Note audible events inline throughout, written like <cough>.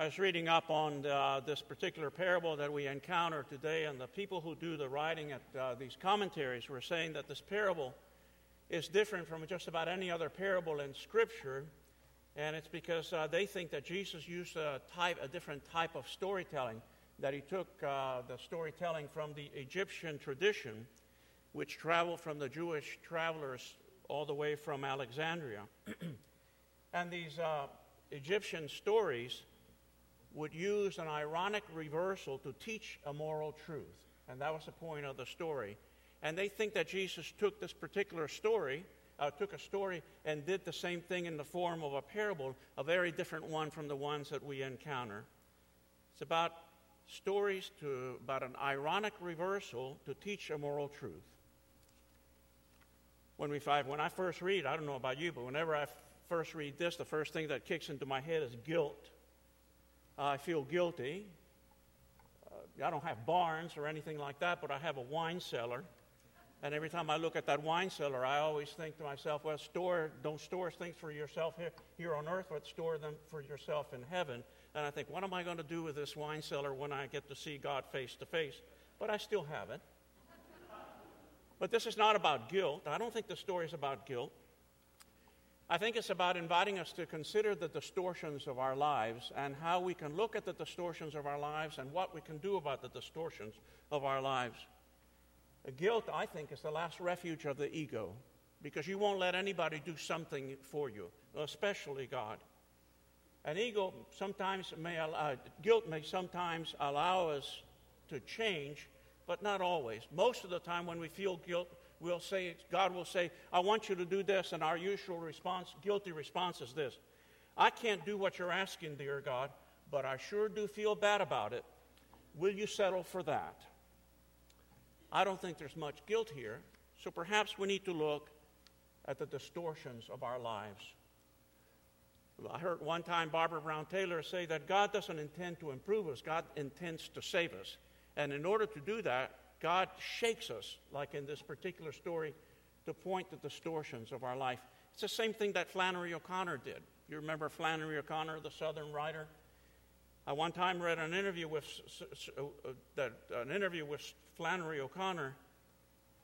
I was reading up on uh, this particular parable that we encounter today, and the people who do the writing at uh, these commentaries were saying that this parable is different from just about any other parable in Scripture, and it's because uh, they think that Jesus used a, type, a different type of storytelling, that he took uh, the storytelling from the Egyptian tradition, which traveled from the Jewish travelers all the way from Alexandria. <clears throat> and these uh, Egyptian stories would use an ironic reversal to teach a moral truth. And that was the point of the story. And they think that Jesus took this particular story, uh, took a story, and did the same thing in the form of a parable, a very different one from the ones that we encounter. It's about stories to, about an ironic reversal to teach a moral truth. When, we when I first read, I don't know about you, but whenever I first read this, the first thing that kicks into my head is guilt. I feel guilty. Uh, I don't have barns or anything like that, but I have a wine cellar. And every time I look at that wine cellar, I always think to myself, well, store, don't store things for yourself here, here on earth, but store them for yourself in heaven. And I think, what am I going to do with this wine cellar when I get to see God face to face? But I still have it. but this is not about guilt. I don't think the story is about guilt. I think it's about inviting us to consider the distortions of our lives and how we can look at the distortions of our lives and what we can do about the distortions of our lives. Guilt, I think, is the last refuge of the ego because you won't let anybody do something for you, especially God. And ego sometimes may allow, uh, guilt may sometimes allow us to change, but not always. Most of the time, when we feel guilt, we'll say, God will say, I want you to do this, and our usual response, guilty response is this I can't do what you're asking, dear God, but I sure do feel bad about it. Will you settle for that? I don't think there's much guilt here, so perhaps we need to look at the distortions of our lives. I heard one time Barbara Brown Taylor say that God doesn't intend to improve us, God intends to save us. And in order to do that, God shakes us, like in this particular story, to point to distortions of our life. It's the same thing that Flannery O'Connor did. You remember Flannery O'Connor, the Southern writer? I one time read an interview with uh, an interview with Flannery O'Connor,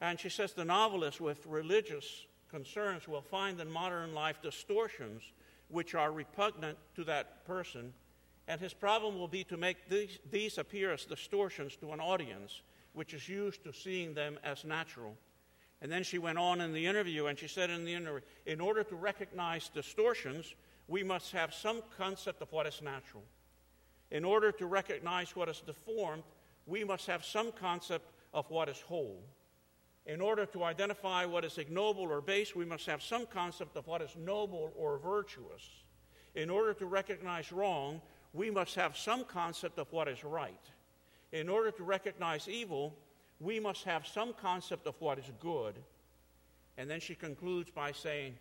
and she says the novelist with religious concerns will find in modern life distortions which are repugnant to that person, and his problem will be to make these, these appear as distortions to an audience which is used to seeing them as natural. And then she went on in the interview and she said in the interview, in order to recognize distortions, we must have some concept of what is natural. In order to recognize what is deformed, we must have some concept of what is whole. In order to identify what is ignoble or base, we must have some concept of what is noble or virtuous. In order to recognize wrong, we must have some concept of what is right in order to recognize evil, we must have some concept of what is good. And then she concludes by saying,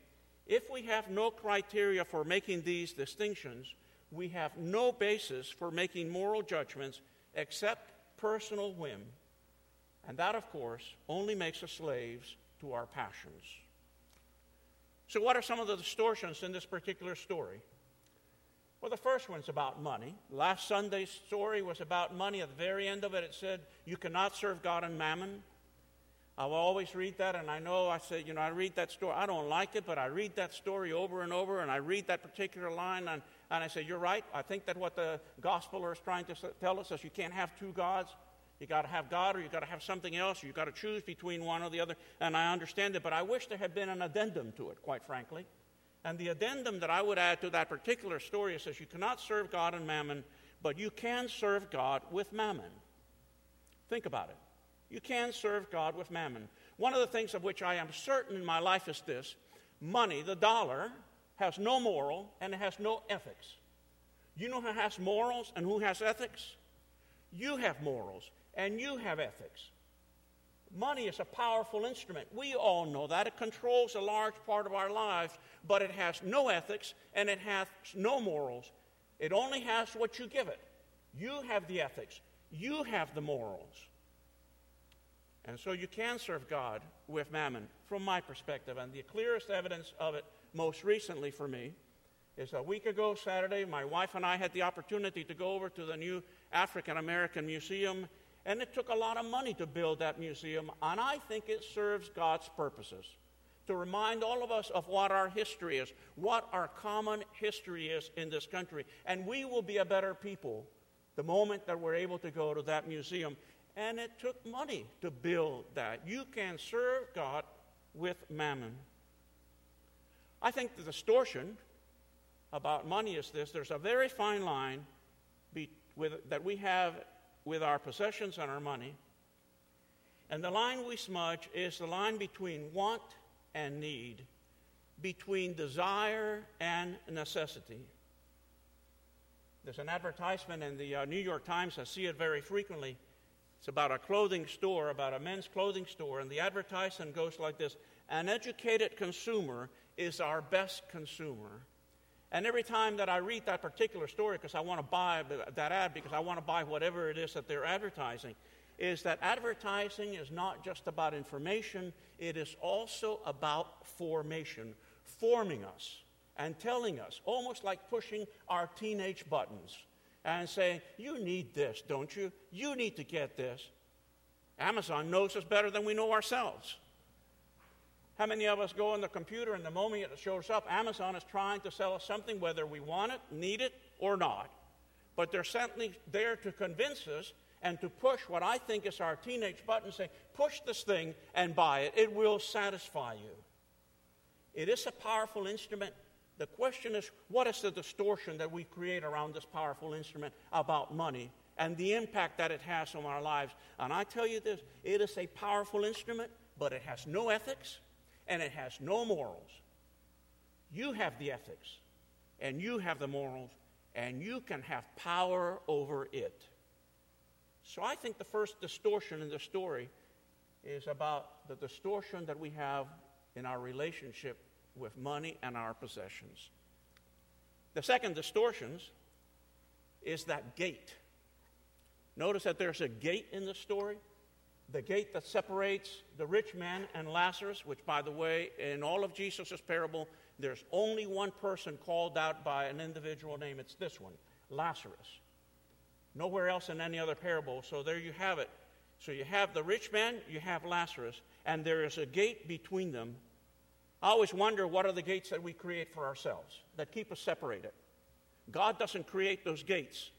if we have no criteria for making these distinctions, we have no basis for making moral judgments except personal whim. And that, of course, only makes us slaves to our passions. So, what are some of the distortions in this particular story? Well, the first one's about money. Last Sunday's story was about money. At the very end of it, it said, You cannot serve God and mammon. I will always read that, and I know I said, you know, I read that story. I don't like it, but I read that story over and over, and I read that particular line, and, and I say, You're right. I think that what the gospel is trying to tell us is you can't have two gods. You got to have God, or you got to have something else, or you got to choose between one or the other. And I understand it, but I wish there had been an addendum to it, quite frankly. And the addendum that I would add to that particular story is says you cannot serve God and mammon, but you can serve God with mammon. Think about it. You can serve God with mammon. One of the things of which I am certain in my life is this money, the dollar, has no moral and it has no ethics. You know who has morals and who has ethics? You have morals and you have ethics. Money is a powerful instrument. We all know that. It controls a large part of our lives, but it has no ethics and it has no morals. It only has what you give it. You have the ethics, you have the morals. And so you can serve God with mammon, from my perspective. And the clearest evidence of it, most recently for me, is a week ago, Saturday, my wife and I had the opportunity to go over to the new African American Museum, and it took a lot of money to build that museum, and I think it serves God's purposes to remind all of us of what our history is, what our common history is in this country. And we will be a better people the moment that we're able to go to that museum. And it took money to build that. You can serve God with mammon. I think the distortion about money is this there's a very fine line be, with, that we have with our possessions and our money. And the line we smudge is the line between want and need, between desire and necessity. There's an advertisement in the uh, New York Times, I see it very frequently. It's about a clothing store, about a men's clothing store, and the advertisement goes like this An educated consumer is our best consumer. And every time that I read that particular story, because I want to buy that ad, because I want to buy whatever it is that they're advertising, is that advertising is not just about information, it is also about formation, forming us and telling us, almost like pushing our teenage buttons and saying, You need this, don't you? You need to get this. Amazon knows us better than we know ourselves. How many of us go on the computer and the moment it shows up, Amazon is trying to sell us something whether we want it, need it, or not? But they're certainly there to convince us and to push what I think is our teenage button, saying, push this thing and buy it. It will satisfy you. It is a powerful instrument. The question is, what is the distortion that we create around this powerful instrument about money and the impact that it has on our lives? And I tell you this it is a powerful instrument, but it has no ethics and it has no morals. You have the ethics and you have the morals, and you can have power over it. So I think the first distortion in the story is about the distortion that we have in our relationship with money and our possessions. The second distortion is that gate. Notice that there's a gate in the story. The gate that separates the rich man and Lazarus, which, by the way, in all of Jesus' parable, there's only one person called out by an individual name. It's this one Lazarus. Nowhere else in any other parable. So there you have it. So you have the rich man, you have Lazarus, and there is a gate between them. I always wonder what are the gates that we create for ourselves that keep us separated. God doesn't create those gates,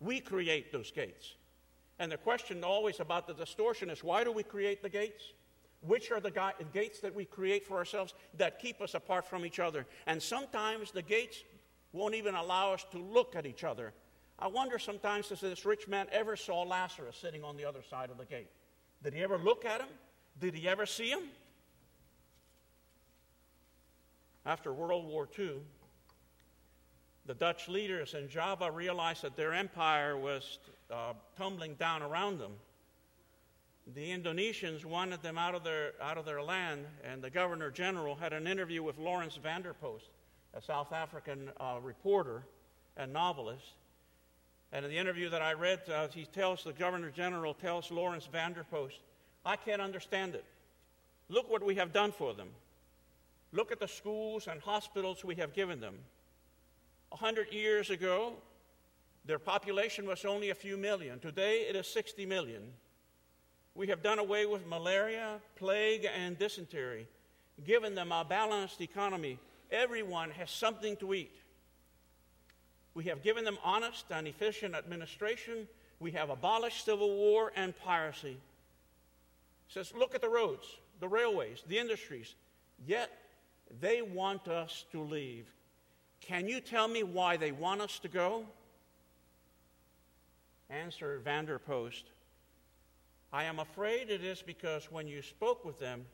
we create those gates. And the question always about the distortion is why do we create the gates? Which are the gates that we create for ourselves that keep us apart from each other? And sometimes the gates won't even allow us to look at each other I wonder sometimes if this rich man ever saw Lazarus sitting on the other side of the gate. Did he ever look at him? Did he ever see him? After World War II, the Dutch leaders in Java realized that their empire was uh, tumbling down around them. The Indonesians wanted them out of, their, out of their land, and the governor general had an interview with Laurens van der Post, a South African uh, reporter and novelist. And in the interview that I read, uh, he tells the Governor General, tells Laurens van der Post, I can't understand it. Look what we have done for them. Look at the schools and hospitals we have given them. A hundred years ago, their population was only a few million. Today, it is 60 million. We have done away with malaria, plague, and dysentery, given them a balanced economy. Everyone has something to eat. We have given them honest and efficient administration. We have abolished civil war and piracy. Says, look at the roads, the railways, the industries. Yet they want us to leave. Can you tell me why they want us to go? Answer van der Post. I am afraid it is because when you spoke with them,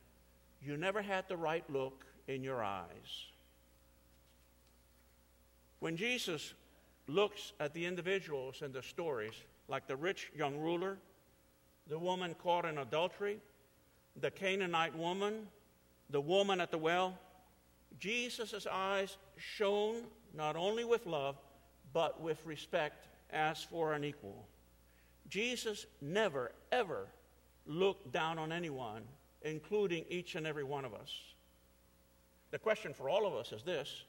you never had the right look in your eyes. When Jesus looks at the individuals in the stories, like the rich young ruler, the woman caught in adultery, the Canaanite woman, the woman at the well, Jesus' eyes shone not only with love, but with respect as for an equal. Jesus never, ever looked down on anyone, including each and every one of us. The question for all of us is this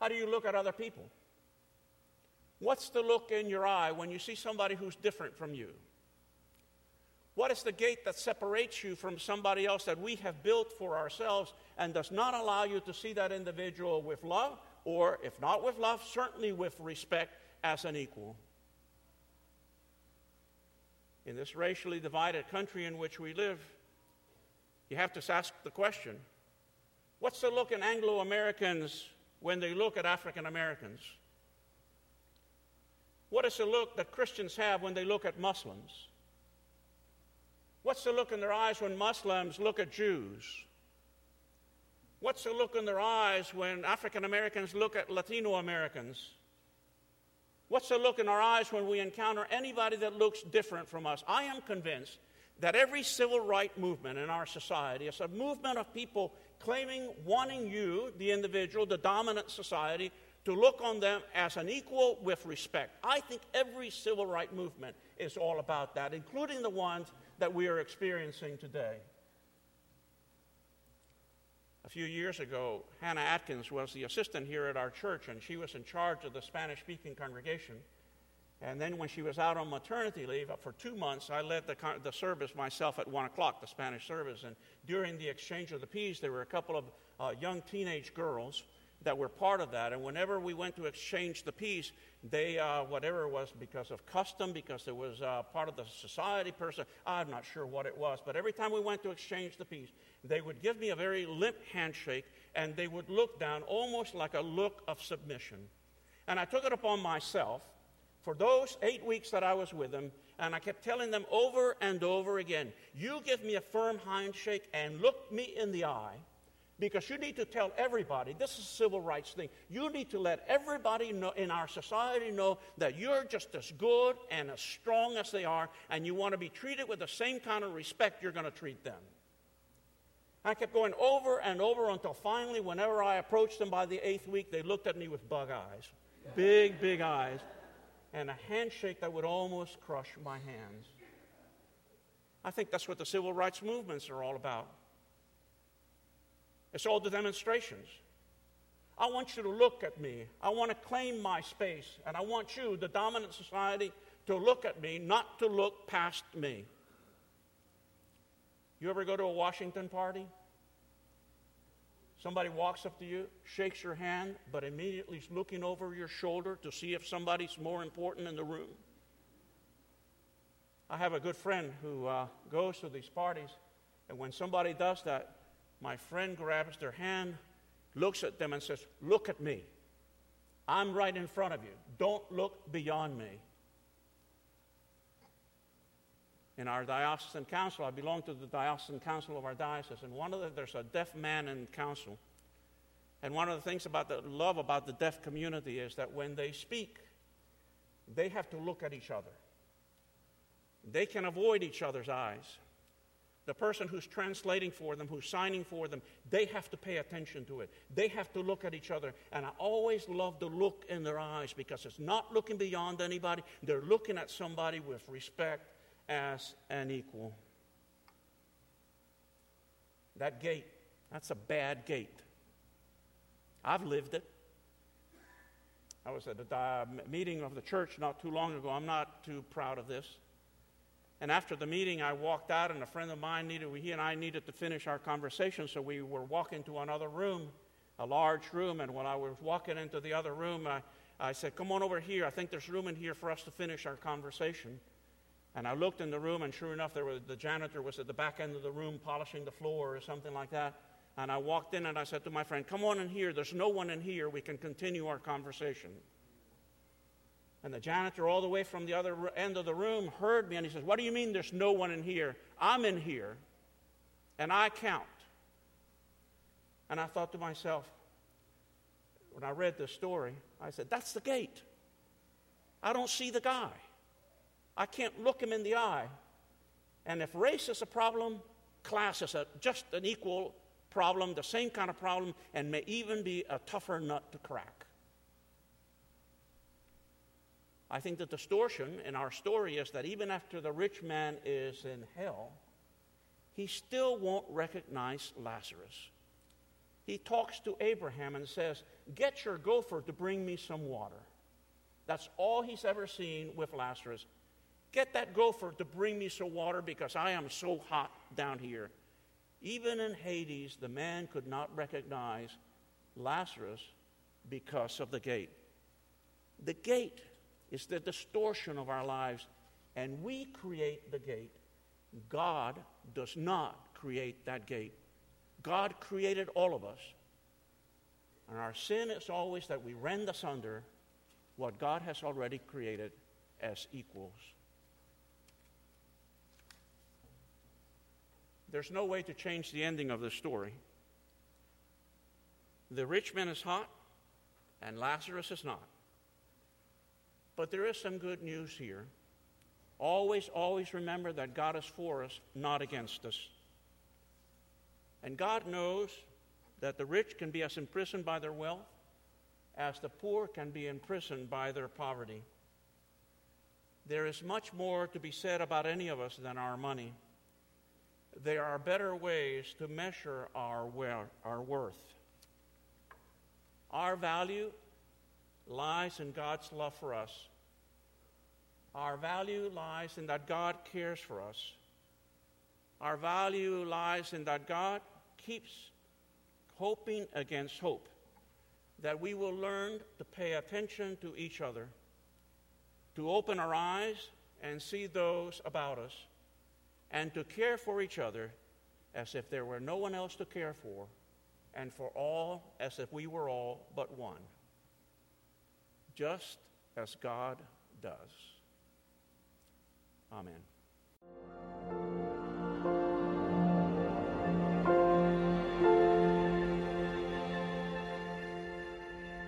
How do you look at other people? What's the look in your eye when you see somebody who's different from you? What is the gate that separates you from somebody else that we have built for ourselves and does not allow you to see that individual with love, or if not with love, certainly with respect as an equal? In this racially divided country in which we live, you have to ask the question what's the look in Anglo Americans when they look at African Americans? What is the look that Christians have when they look at Muslims? What's the look in their eyes when Muslims look at Jews? What's the look in their eyes when African Americans look at Latino Americans? What's the look in our eyes when we encounter anybody that looks different from us? I am convinced that every civil right movement in our society is a movement of people claiming, wanting you, the individual, the dominant society, to look on them as an equal with respect. I think every civil right movement is all about that, including the ones that we are experiencing today. A few years ago, Hannah Atkins was the assistant here at our church, and she was in charge of the Spanish speaking congregation. And then, when she was out on maternity leave for two months, I led the, the service myself at 1 o'clock, the Spanish service. And during the exchange of the peace, there were a couple of uh, young teenage girls that were part of that. And whenever we went to exchange the peace, they, uh, whatever it was, because of custom, because it was uh, part of the society person, I'm not sure what it was, but every time we went to exchange the peace, they would give me a very limp handshake and they would look down almost like a look of submission. And I took it upon myself for those eight weeks that I was with them, and I kept telling them over and over again, You give me a firm handshake and look me in the eye because you need to tell everybody this is a civil rights thing. You need to let everybody know in our society know that you're just as good and as strong as they are, and you want to be treated with the same kind of respect you're going to treat them. I kept going over and over until finally, whenever I approached them by the eighth week, they looked at me with bug eyes. Big, big eyes. And a handshake that would almost crush my hands. I think that's what the civil rights movements are all about. It's all the demonstrations. I want you to look at me. I want to claim my space. And I want you, the dominant society, to look at me, not to look past me. You ever go to a Washington party? Somebody walks up to you, shakes your hand, but immediately is looking over your shoulder to see if somebody's more important in the room. I have a good friend who uh, goes to these parties, and when somebody does that, my friend grabs their hand, looks at them, and says, Look at me. I'm right in front of you. Don't look beyond me. In our diocesan council, I belong to the diocesan council of our diocese, and one of the, there's a deaf man in council. And one of the things about the love about the deaf community is that when they speak, they have to look at each other. They can avoid each other's eyes the person who's translating for them, who's signing for them, they have to pay attention to it. They have to look at each other. And I always love the look in their eyes because it's not looking beyond anybody, they're looking at somebody with respect as an equal. That gate, that's a bad gate. I've lived it. I was at a meeting of the church not too long ago. I'm not too proud of this. And after the meeting, I walked out, and a friend of mine needed, he and I needed to finish our conversation, so we were walking to another room, a large room. And when I was walking into the other room, I, I said, Come on over here. I think there's room in here for us to finish our conversation. And I looked in the room, and sure enough, there was, the janitor was at the back end of the room polishing the floor or something like that. And I walked in and I said to my friend, Come on in here. There's no one in here. We can continue our conversation. And the janitor, all the way from the other end of the room, heard me and he says, What do you mean there's no one in here? I'm in here and I count. And I thought to myself, when I read this story, I said, That's the gate. I don't see the guy. I can't look him in the eye. And if race is a problem, class is a, just an equal problem, the same kind of problem, and may even be a tougher nut to crack. I think the distortion in our story is that even after the rich man is in hell, he still won't recognize Lazarus. he talks to Abraham and says, Get your gopher to bring me some water. That's all he's ever seen with Lazarus. Get that gopher to bring me some water because I am so hot down here. Even in Hades, the man could not recognize Lazarus because of the gate. The gate is the distortion of our lives, and we create the gate. God does not create that gate. God created all of us. And our sin is always that we rend asunder what God has already created as equals. There's no way to change the ending of the story. The rich man is hot, and Lazarus is not. But there is some good news here. Always, always remember that God is for us, not against us. And God knows that the rich can be as imprisoned by their wealth as the poor can be imprisoned by their poverty. There is much more to be said about any of us than our money. There are better ways to measure our, our worth. Our value lies in God's love for us. Our value lies in that God cares for us. Our value lies in that God keeps hoping against hope, that we will learn to pay attention to each other, to open our eyes and see those about us, and to care for each other as if there were no one else to care for, and for all as if we were all but one, just as God does. Amen.